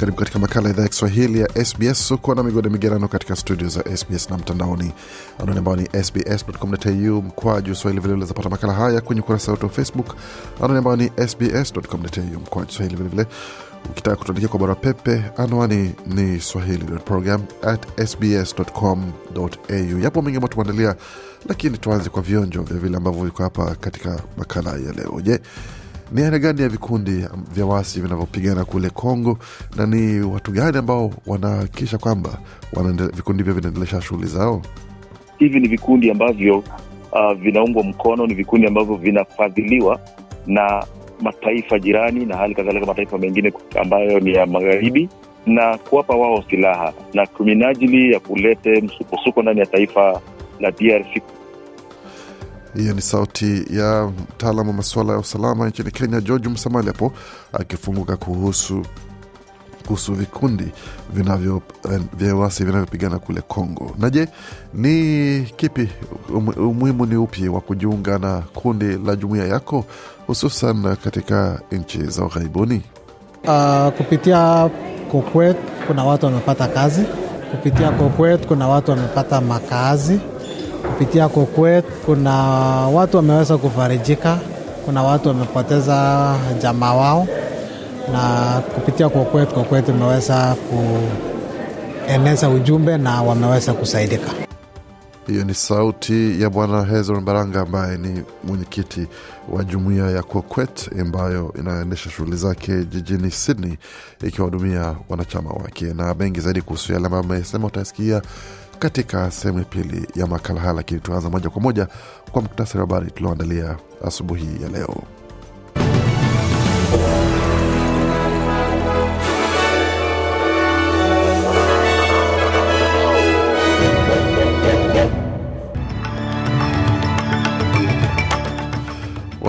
karibu katika makala idhaa ya kiswahili ya sbs uko na migode migerano katika studio za sbs na mtandaoni. Anwani ambao ni sbs.com.au mkwaju swahili. Vilevile zapata makala haya kwenye ukurasa wetu wa facebook. Anwani ambao ni sbs.com.au mkwaju swahili. Vilevile ukitaka kutuandikia kwa barua pepe anwani ni swahili.program@sbs.com.au. yapo mengi ambayo tumeandalia lakini tuanze kwa vionjo vya vile ambavyo viko hapa katika makala ya leo. Je ni aina gani ya vikundi vya wasi vinavyopigana kule Kongo na ni watu gani ambao wanahakikisha kwamba vikundi hivyo vinaendelesha shughuli zao? hivi ni vikundi ambavyo uh, vinaungwa mkono ni vikundi ambavyo vinafadhiliwa na mataifa jirani na hali kadhalika mataifa mengine ambayo ni ya magharibi na kuwapa wao silaha na kwa minajili ya kulete msukosuko ndani ya taifa la drc Hiyo ni sauti ya mtaalam wa masuala ya usalama nchini Kenya, George Msamali hapo akifunguka kuhusu kuhusu vikundi vinavyo vya uasi vinavyopigana kule Kongo. Na je, ni kipi umuhimu ni upi wa kujiunga na kundi la jumuiya yako hususan katika nchi za ughaibuni? Uh, kupitia Kokwet kuna watu wamepata kazi. Kupitia Kokwet kuna watu wamepata makazi. Kupitia Kokwet kuna watu wameweza kufarijika. Kuna watu wamepoteza jamaa wao, na kupitia Kokwet, Kokwet imeweza kueneza ujumbe na wameweza kusaidika. Hiyo ni sauti ya Bwana Hezron Baranga ambaye ni mwenyekiti wa jumuiya ya Kokwet ambayo inaendesha shughuli zake jijini Sydney ikiwahudumia wanachama wake. Na mengi zaidi kuhusu yale ambayo amesema utasikia katika sehemu ya pili ya makala haya, lakini tuanza moja kwa moja kwa muktasari wa habari tulioandalia asubuhi ya leo.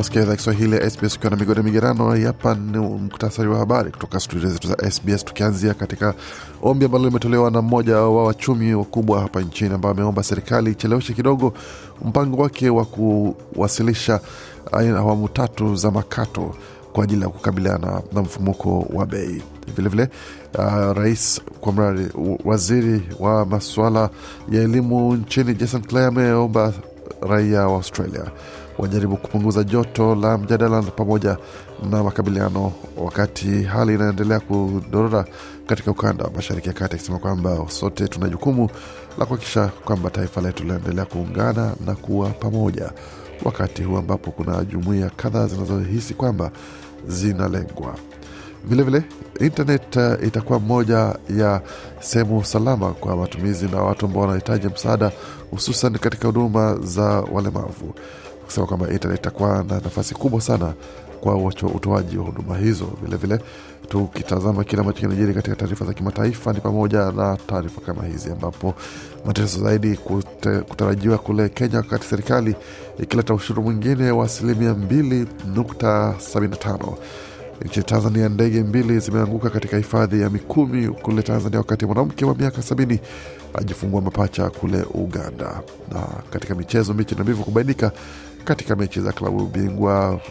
Wasikia idhaa Kiswahili ya SBS ukiwa na migode migerano. Hapa ni muktasari wa habari kutoka studio zetu za SBS, tukianzia katika ombi ambalo limetolewa na mmoja wa wachumi wakubwa hapa nchini ambao ameomba serikali icheleweshe kidogo mpango wake wa kuwasilisha awamu tatu za makato kwa ajili ya kukabiliana na mfumuko wa bei. Vilevile uh, rais kwa mradi waziri wa masuala ya elimu nchini Jason Clay ameomba raia wa Australia wajaribu kupunguza joto la mjadala pamoja na makabiliano wakati hali inaendelea kudorora katika ukanda wa mashariki ya kati, akisema kwamba sote tuna jukumu la kuhakikisha kwamba taifa letu linaendelea kuungana na kuwa pamoja, wakati huu ambapo kuna jumuiya kadhaa zinazohisi kwamba zinalengwa. Vilevile internet uh, itakuwa moja ya sehemu salama kwa matumizi na watu ambao wanahitaji msaada, hususan katika huduma za walemavu, kusema kwamba itakuwa na nafasi kubwa sana kwa utoaji wa huduma hizo. Vilevile tukitazama kile ambacho kinajiri katika taarifa za kimataifa, ni pamoja na taarifa kama hizi, ambapo mateso zaidi kutarajiwa kule Kenya, wakati serikali ikileta ushuru mwingine wa asilimia 2.75 Nchini Tanzania, ndege mbili zimeanguka katika hifadhi ya Mikumi kule Tanzania, wakati mwanamke wa miaka sabini ajifungua mapacha kule Uganda. Na katika michezo, michi na mbivu kubainika katika mechi za klabu bingwa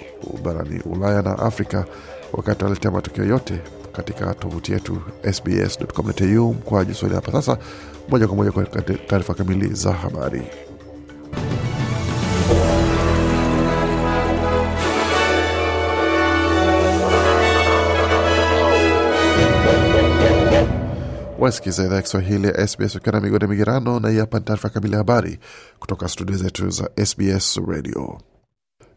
barani Ulaya na Afrika, wakati waletea matokeo yote katika tovuti yetu sbs.com.au kwa Kiswahili. Hapa sasa, moja kwa moja kwa taarifa kamili za habari. Wasikiza idhaa ya Kiswahili ya SBS ukiwa na migode migerano, na hii hapa ni taarifa kamili ya habari kutoka studio zetu za SBS Radio.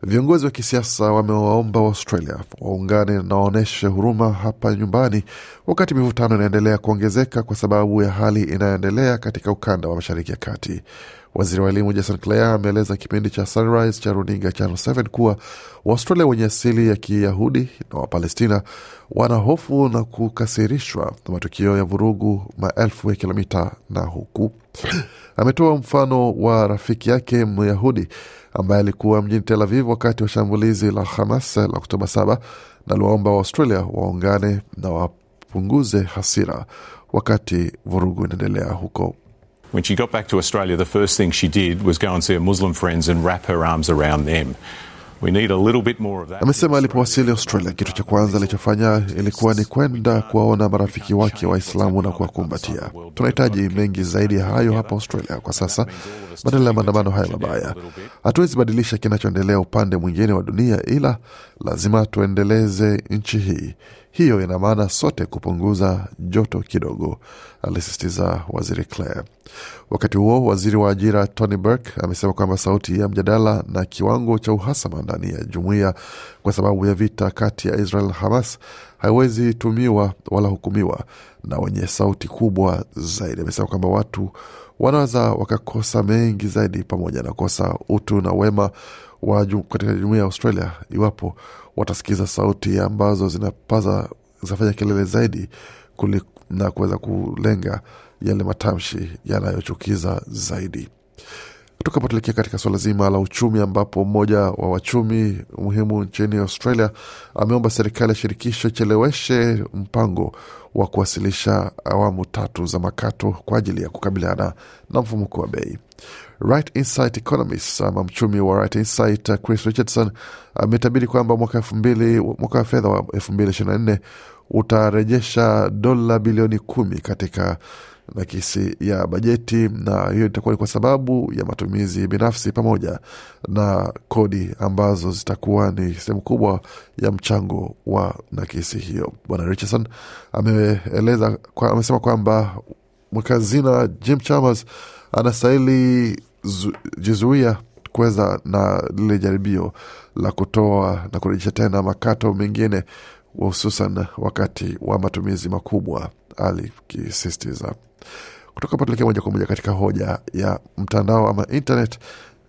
Viongozi wa kisiasa wamewaomba Australia waungane na waonyeshe huruma hapa nyumbani, wakati mivutano inaendelea kuongezeka kwa sababu ya hali inayoendelea katika ukanda wa mashariki ya kati. Waziri wa elimu Jason Clare ameeleza kipindi cha Sunrise cha runinga Channel 7 kuwa Waustralia wenye asili ya Kiyahudi na Wapalestina wana hofu na kukasirishwa na matukio ya vurugu maelfu ya kilomita na huku ametoa mfano wa rafiki yake Myahudi ambaye alikuwa mjini Tel Aviv wakati wa shambulizi la Hamas la Oktoba 7 na aliwaomba Waaustralia waungane na wapunguze hasira wakati vurugu inaendelea huko. When she got back to Australia, the first thing she did was go and see her Muslim friends and wrap her arms around them. We need a little bit more of that. Amesema alipowasili Australia, kitu cha kwanza alichofanya ilikuwa ni kwenda kuwaona marafiki wake Waislamu na kuwakumbatia. Tunahitaji mengi zaidi ya hayo hapa Australia kwa sasa, badala ya maandamano haya mabaya. Hatuwezi badilisha kinachoendelea upande mwingine wa dunia, ila lazima tuendeleze nchi hii. Hiyo ina maana sote kupunguza joto kidogo, alisisitiza waziri Clare. Wakati huo waziri wa ajira Tony Burke amesema kwamba sauti ya mjadala na kiwango cha uhasama ndani ya jumuiya kwa sababu ya vita kati ya Israel na Hamas haiwezi tumiwa wala hukumiwa na wenye sauti kubwa zaidi. Amesema kwamba watu wanaweza wakakosa mengi zaidi, pamoja na kosa utu na wema wa katika jumuia ya Australia iwapo watasikiza sauti ambazo zinapaza zinafanya kelele zaidi kuli, na kuweza kulenga yale matamshi yanayochukiza zaidi. Tukapotelekea katika suala zima la uchumi, ambapo mmoja wa wachumi muhimu nchini Australia ameomba serikali ya shirikisho icheleweshe mpango wa kuwasilisha awamu tatu za makato kwa ajili ya kukabiliana na mfumuko wa bei. Right Insight Economist ama mchumi wa Right Insight Chris Richardson ametabiri kwamba mwaka elfu mbili mwaka wa fedha wa elfu mbili ishirini na nne utarejesha dola bilioni kumi katika nakisi ya bajeti, na hiyo itakuwa ni kwa sababu ya matumizi binafsi pamoja na kodi ambazo zitakuwa ni sehemu kubwa ya mchango wa nakisi hiyo. Bwana Richardson ameeleza kwa, amesema kwamba mweka hazina Jim Chalmers anastahili jizuia kuweza na lile jaribio la kutoa na kurejesha tena makato mengine hususan wakati wa matumizi makubwa, alikisistiza. Kutoka tuelekea moja kwa moja katika hoja ya mtandao ama internet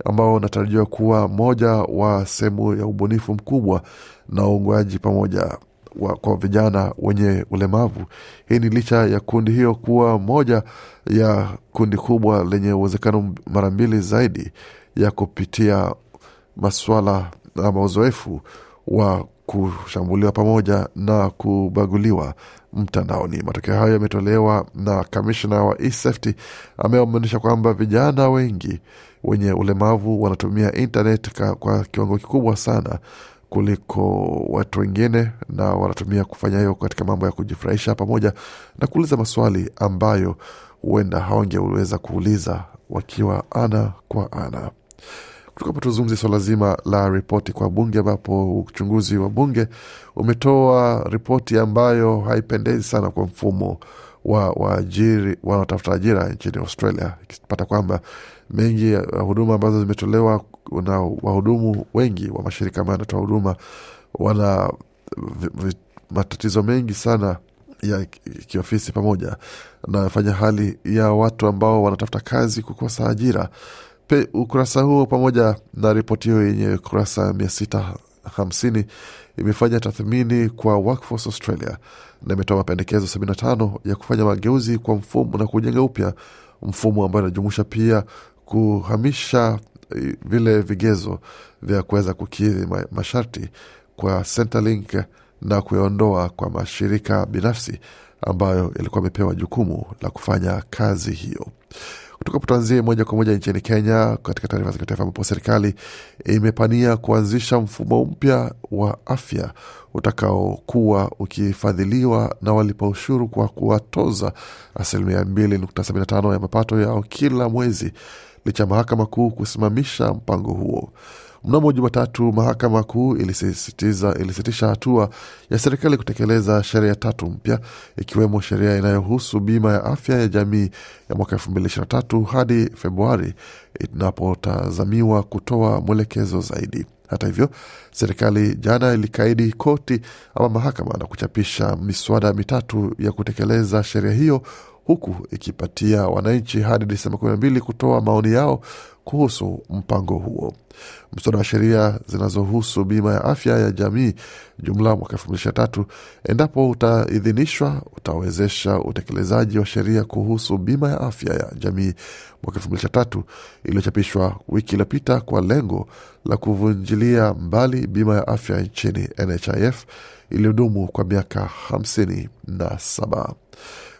ambao unatarajiwa kuwa moja wa sehemu ya ubunifu mkubwa na uungwaji pamoja wa, kwa vijana wenye ulemavu. Hii ni licha ya kundi hiyo kuwa moja ya kundi kubwa lenye uwezekano mara mbili zaidi ya kupitia maswala ama uzoefu wa kushambuliwa pamoja na kubaguliwa mtandaoni. Matokeo hayo yametolewa na kamishna wa eSafety ambaye ameonyesha kwamba vijana wengi wenye ulemavu wanatumia internet kwa kiwango kikubwa sana kuliko watu wengine, na wanatumia kufanya hiyo katika mambo ya kujifurahisha pamoja na kuuliza maswali ambayo huenda hawangeweza kuuliza wakiwa ana kwa ana. Kutoka hapo swala zima la ripoti kwa bunge, ambapo uchunguzi wa bunge umetoa ripoti ambayo haipendezi sana kwa mfumo wa waajiri wanaotafuta ajira nchini Australia, ikipata kwamba mengi ya huduma ambazo zimetolewa na wahudumu wengi wa mashirika ambayo yanatoa huduma wana matatizo mengi sana ya kiofisi pamoja nafanya hali ya watu ambao wanatafuta kazi kukosa ajira. Pe, ukurasa huo pamoja na ripoti hiyo yenye kurasa mia sita hamsini imefanya tathmini kwa Workforce Australia na imetoa mapendekezo 75 ya kufanya mageuzi kwa mfumo na kujenga upya mfumo ambayo inajumuisha pia kuhamisha vile vigezo vya kuweza kukidhi masharti kwa Centrelink na kuyaondoa kwa mashirika binafsi ambayo yalikuwa amepewa jukumu la kufanya kazi hiyo. Kutoka tuanzie moja kwa moja nchini Kenya, katika taarifa za kitaifa, ambapo serikali imepania kuanzisha mfumo mpya wa afya utakaokuwa ukifadhiliwa na walipa ushuru kwa kuwatoza asilimia mbili nukta sabini na tano ya mapato yao kila mwezi, licha ya mahakama kuu kusimamisha mpango huo. Mnamo Jumatatu, mahakama kuu ilisitisha hatua ya serikali kutekeleza sheria tatu mpya ikiwemo sheria inayohusu bima ya afya ya jamii ya mwaka elfu mbili ishirini na tatu hadi Februari inapotazamiwa kutoa mwelekezo zaidi. Hata hivyo, serikali jana ilikaidi koti ama mahakama na kuchapisha miswada mitatu ya kutekeleza sheria hiyo huku ikipatia wananchi hadi Disemba 12 kutoa maoni yao kuhusu mpango huo. Mswada wa sheria zinazohusu bima ya afya ya jamii jumla mwaka elfu mbili ishirini na tatu, endapo utaidhinishwa, utawezesha utekelezaji wa sheria kuhusu bima ya afya ya jamii mwaka elfu mbili ishirini na tatu iliyochapishwa wiki iliyopita kwa lengo la kuvunjilia mbali bima ya afya nchini NHIF iliyodumu kwa miaka hamsini na saba.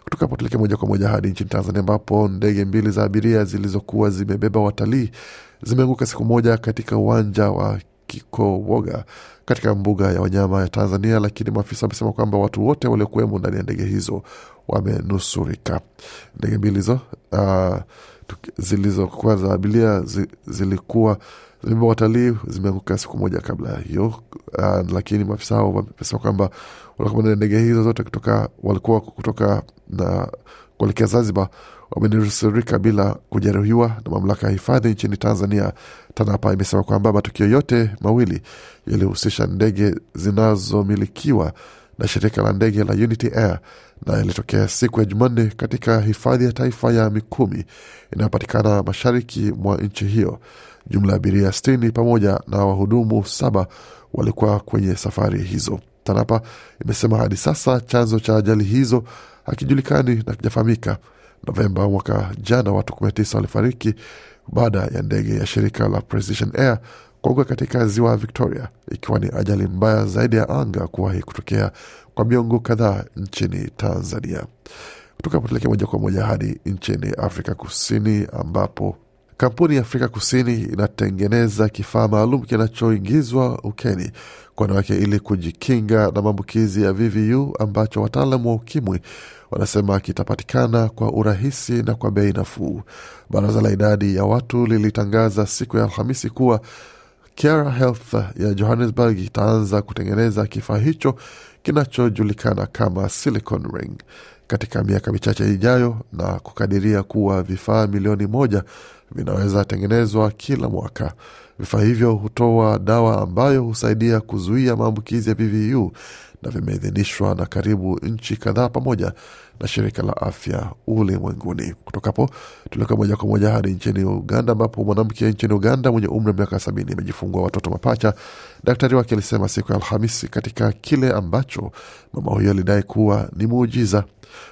Kutoka hapo tuelekee moja kwa moja hadi nchini Tanzania ambapo ndege mbili za abiria zilizokuwa zimebeba watalii zimeanguka siku moja katika uwanja wa Kikowoga katika mbuga ya wanyama ya Tanzania, lakini maafisa wamesema kwamba watu wote waliokuwemo ndani ya ndege hizo wamenusurika. Ndege mbili hizo uh, zilizokuwa za abiria zi, zilikuwa zimebeba watalii zimeanguka siku moja kabla ya hiyo uh, lakini maafisa hao wamesema kwamba walikuwa ndege hizo zote kutoka walikuwa kutoka na kuelekea Zanzibar wamenusurika bila kujeruhiwa. Na mamlaka ya hifadhi nchini Tanzania TANAPA imesema kwamba matukio yote mawili yalihusisha ndege zinazomilikiwa na shirika la ndege la Unity Air na ilitokea siku ya Jumanne katika hifadhi ya taifa ya Mikumi inayopatikana mashariki mwa nchi hiyo. Jumla ya abiria sitini pamoja na wahudumu saba walikuwa kwenye safari hizo. TANAPA imesema hadi sasa chanzo cha ajali hizo hakijulikani na kijafahamika. Novemba mwaka jana watu 19 walifariki baada ya ndege ya shirika la Precision Air kuanguka katika ziwa Victoria, ikiwa ni ajali mbaya zaidi ya anga kuwahi kutokea kwa miongo kadhaa nchini Tanzania. Kutoka moja kwa moja hadi nchini Afrika Kusini ambapo kampuni ya Afrika Kusini inatengeneza kifaa maalum kinachoingizwa ukeni kwa wanawake ili kujikinga na maambukizi ya VVU ambacho wataalamu wa ukimwi wanasema kitapatikana kwa urahisi na kwa bei nafuu. Baraza la idadi ya watu lilitangaza siku ya Alhamisi kuwa Kiara Health ya Johannesburg itaanza kutengeneza kifaa hicho kinachojulikana kama silicon ring katika miaka michache ijayo na kukadiria kuwa vifaa milioni moja vinaweza tengenezwa kila mwaka. Vifaa hivyo hutoa dawa ambayo husaidia kuzuia maambukizi ya VVU na vimeidhinishwa na karibu nchi kadhaa pamoja na shirika la afya ulimwenguni. Kutoka hapo tulioka moja kwa moja hadi nchini Uganda, ambapo mwanamke nchini Uganda mwenye umri wa miaka sabini amejifungua watoto mapacha. Daktari wake alisema siku ya Alhamisi katika kile ambacho mama huyo alidai kuwa ni muujiza.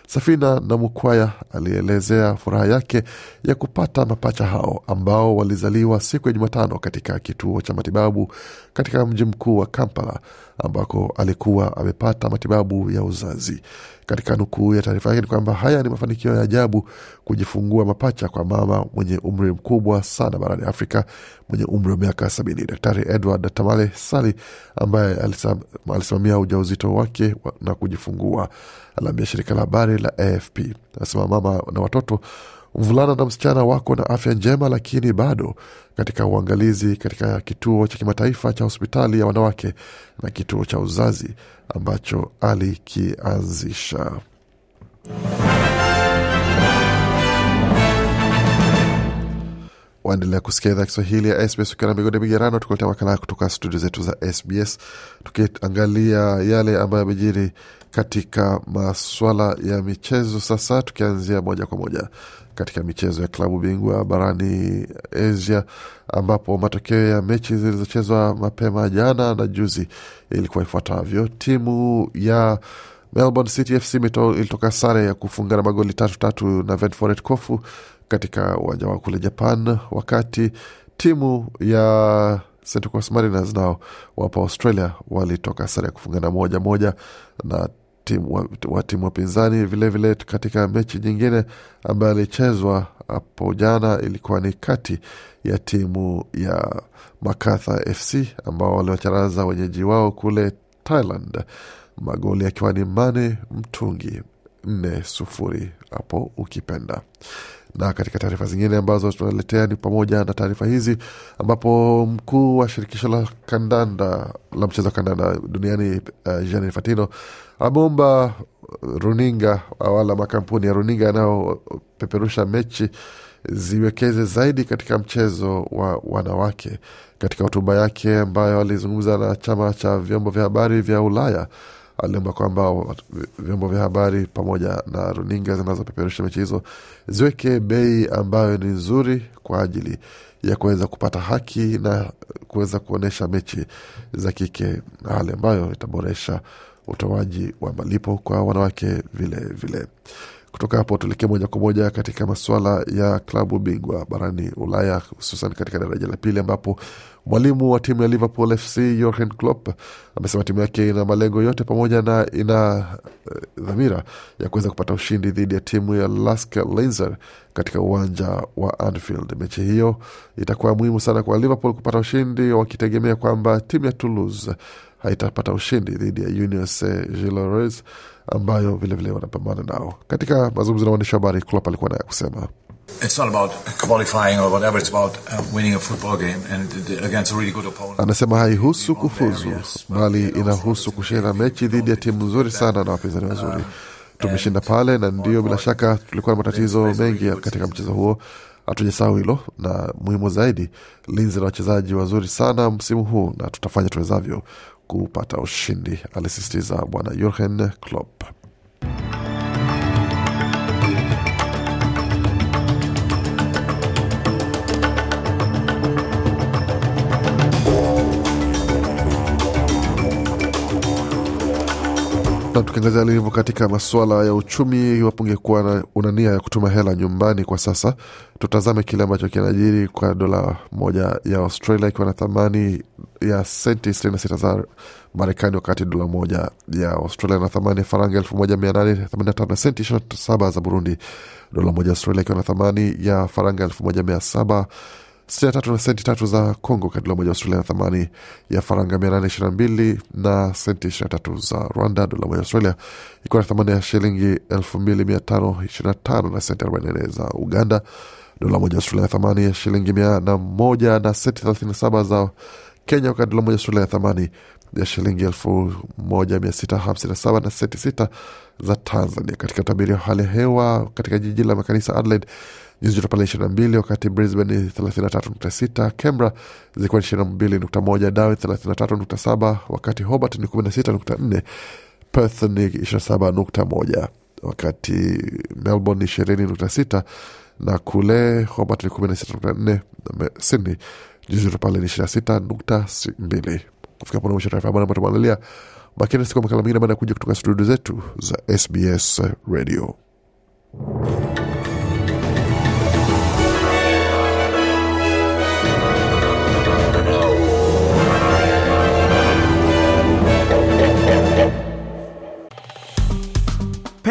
Safina na Mukwaya alielezea furaha yake ya kupata mapacha hao ambao walizaliwa siku ya Jumatano katika kituo cha matibabu katika mji mkuu wa Kampala ambako alikuwa amepata matibabu ya uzazi. Katika nukuu ya taarifa yake ni kwamba haya ni mafanikio ya ajabu kujifungua mapacha kwa mama mwenye umri mkubwa sana barani Afrika mwenye umri wa miaka sabini. Daktari Edward Tamale Sali ambaye alisimamia ujauzito wake na kujifungua aliambia shirika la habari la AFP anasema mama na watoto mvulana na msichana wako na afya njema, lakini bado katika uangalizi katika kituo cha kimataifa cha hospitali ya wanawake na kituo cha uzazi ambacho alikianzisha. Waendelea kusikia idhaa Kiswahili ya SBS ukiwa na migode migerano, tukuletea makala kutoka studio zetu za SBS tukiangalia yale ambayo yamejiri katika maswala ya michezo. Sasa tukianzia moja kwa moja katika michezo ya klabu bingwa barani Asia, ambapo matokeo ya mechi zilizochezwa mapema jana na juzi ilikuwa ifuatavyo. Timu ya Melbourne City FC ilitoka sare ya kufungana magoli tatu tatu na Ventforet Kofu katika uwanja wa kule Japan, wakati timu ya Central Coast Mariners nao wapo Australia walitoka sare ya kufungana moja moja na timu wa, wa timu wapinzani. Vilevile katika mechi nyingine ambayo ilichezwa hapo jana ilikuwa ni kati ya timu ya Macarthur FC ambao waliwacharaza wenyeji wao kule Thailand, magoli akiwa ni mane mtungi. Nne sufuri hapo ukipenda na katika taarifa zingine ambazo tunaletea ni pamoja na taarifa hizi ambapo mkuu wa shirikisho la kandanda la mchezo wa kandanda duniani uh, Gianni ameomba runinga wala makampuni ya runinga yanayopeperusha mechi ziwekeze zaidi katika mchezo wa wanawake. Katika hotuba yake ambayo alizungumza na chama cha vyombo vya habari vya Ulaya, aliomba kwamba vyombo vya habari pamoja na runinga zinazopeperusha mechi hizo ziweke bei ambayo ni nzuri kwa ajili ya kuweza kupata haki na kuweza kuonyesha mechi za kike, na hali ambayo itaboresha utoaji wa malipo kwa wanawake vile vile. Kutoka hapo tuelekee moja kwa moja katika masuala ya klabu bingwa barani Ulaya, hususan katika daraja la pili, ambapo mwalimu wa timu ya Liverpool FC Jurgen Klopp amesema timu yake ina malengo yote pamoja na ina uh, dhamira ya kuweza kupata ushindi dhidi ya timu ya Lask Linzer katika uwanja wa Anfield. Mechi hiyo itakuwa muhimu sana kwa Liverpool kupata ushindi, wakitegemea kwamba timu ya Toulouse haitapata ushindi dhidi ya Union Saint-Gilloise ambayo vilevile wanapambana nao. Katika mazungumzo na waandishi wa habari, Klopp alikuwa naye kusema It's not about qualifying or whatever. It's about uh, winning a football game and against a really good opponent. Anasema haihusu kufuzu, bali inahusu kushinda mechi dhidi ya timu nzuri sana na wapinzani wazuri. Tumeshinda pale, na ndio bila shaka tulikuwa na matatizo mengi katika mchezo huo, hatujasahau hilo, na muhimu zaidi, Linzi na wachezaji wazuri sana msimu huu, na tutafanya tuwezavyo kupata ushindi, alisisitiza Bwana Jurgen Klopp. Na tukiangazia lilivyo katika masuala ya uchumi, iwapo ungekuwa una nia ya kutuma hela nyumbani kwa sasa, tutazame kile ambacho kinajiri kwa dola moja ya Australia ikiwa na thamani ya senti 26 za Marekani, wakati dola moja ya Australia na thamani ya faranga 1885 na senti 27 za Burundi. Dola moja ya Australia ikiwa na thamani ya faranga 1700 sitini na tatu na senti tatu za Congo, wakati dola moja ya Australia na thamani ya faranga mia nane ishirini na mbili na senti ishirini na tatu za Rwanda. Dola moja ya Australia ikiwa na thamani ya shilingi elfu mbili mia tano ishirini na tano na senti arobaini na nne za Uganda. Dola moja ya Australia na thamani ya shilingi mia na moja na senti thelathini na saba za Kenya, wakati dola moja ya Australia na thamani ya shilingi elfu moja mia sita hamsini na saba na senti sita za Tanzania. Katika utabiri wa hali ya hewa katika jiji la makanisa Adelaide nyuzi joto pale ishirini na mbili wakati Brisbane ni thelathini na tatu nukta sita Canberra zilikuwa ni ishirini na mbili nukta moja Darwin thelathini na tatu nukta saba wakati Hobart ni kumi na sita nukta nne Perth ni ishirini na saba nukta moja wakati Melbourne ni ishirini nukta sita na kule Hobart ni kumi na sita nukta nne Sydney nyuzi joto pale ni ishirini na sita nukta mbili Kufika hapo mwisho taarifa habari ambayo tumeandalia. Bakia nasi kwa makala mengine baada ya kuja kutoka studio zetu za SBS Radio.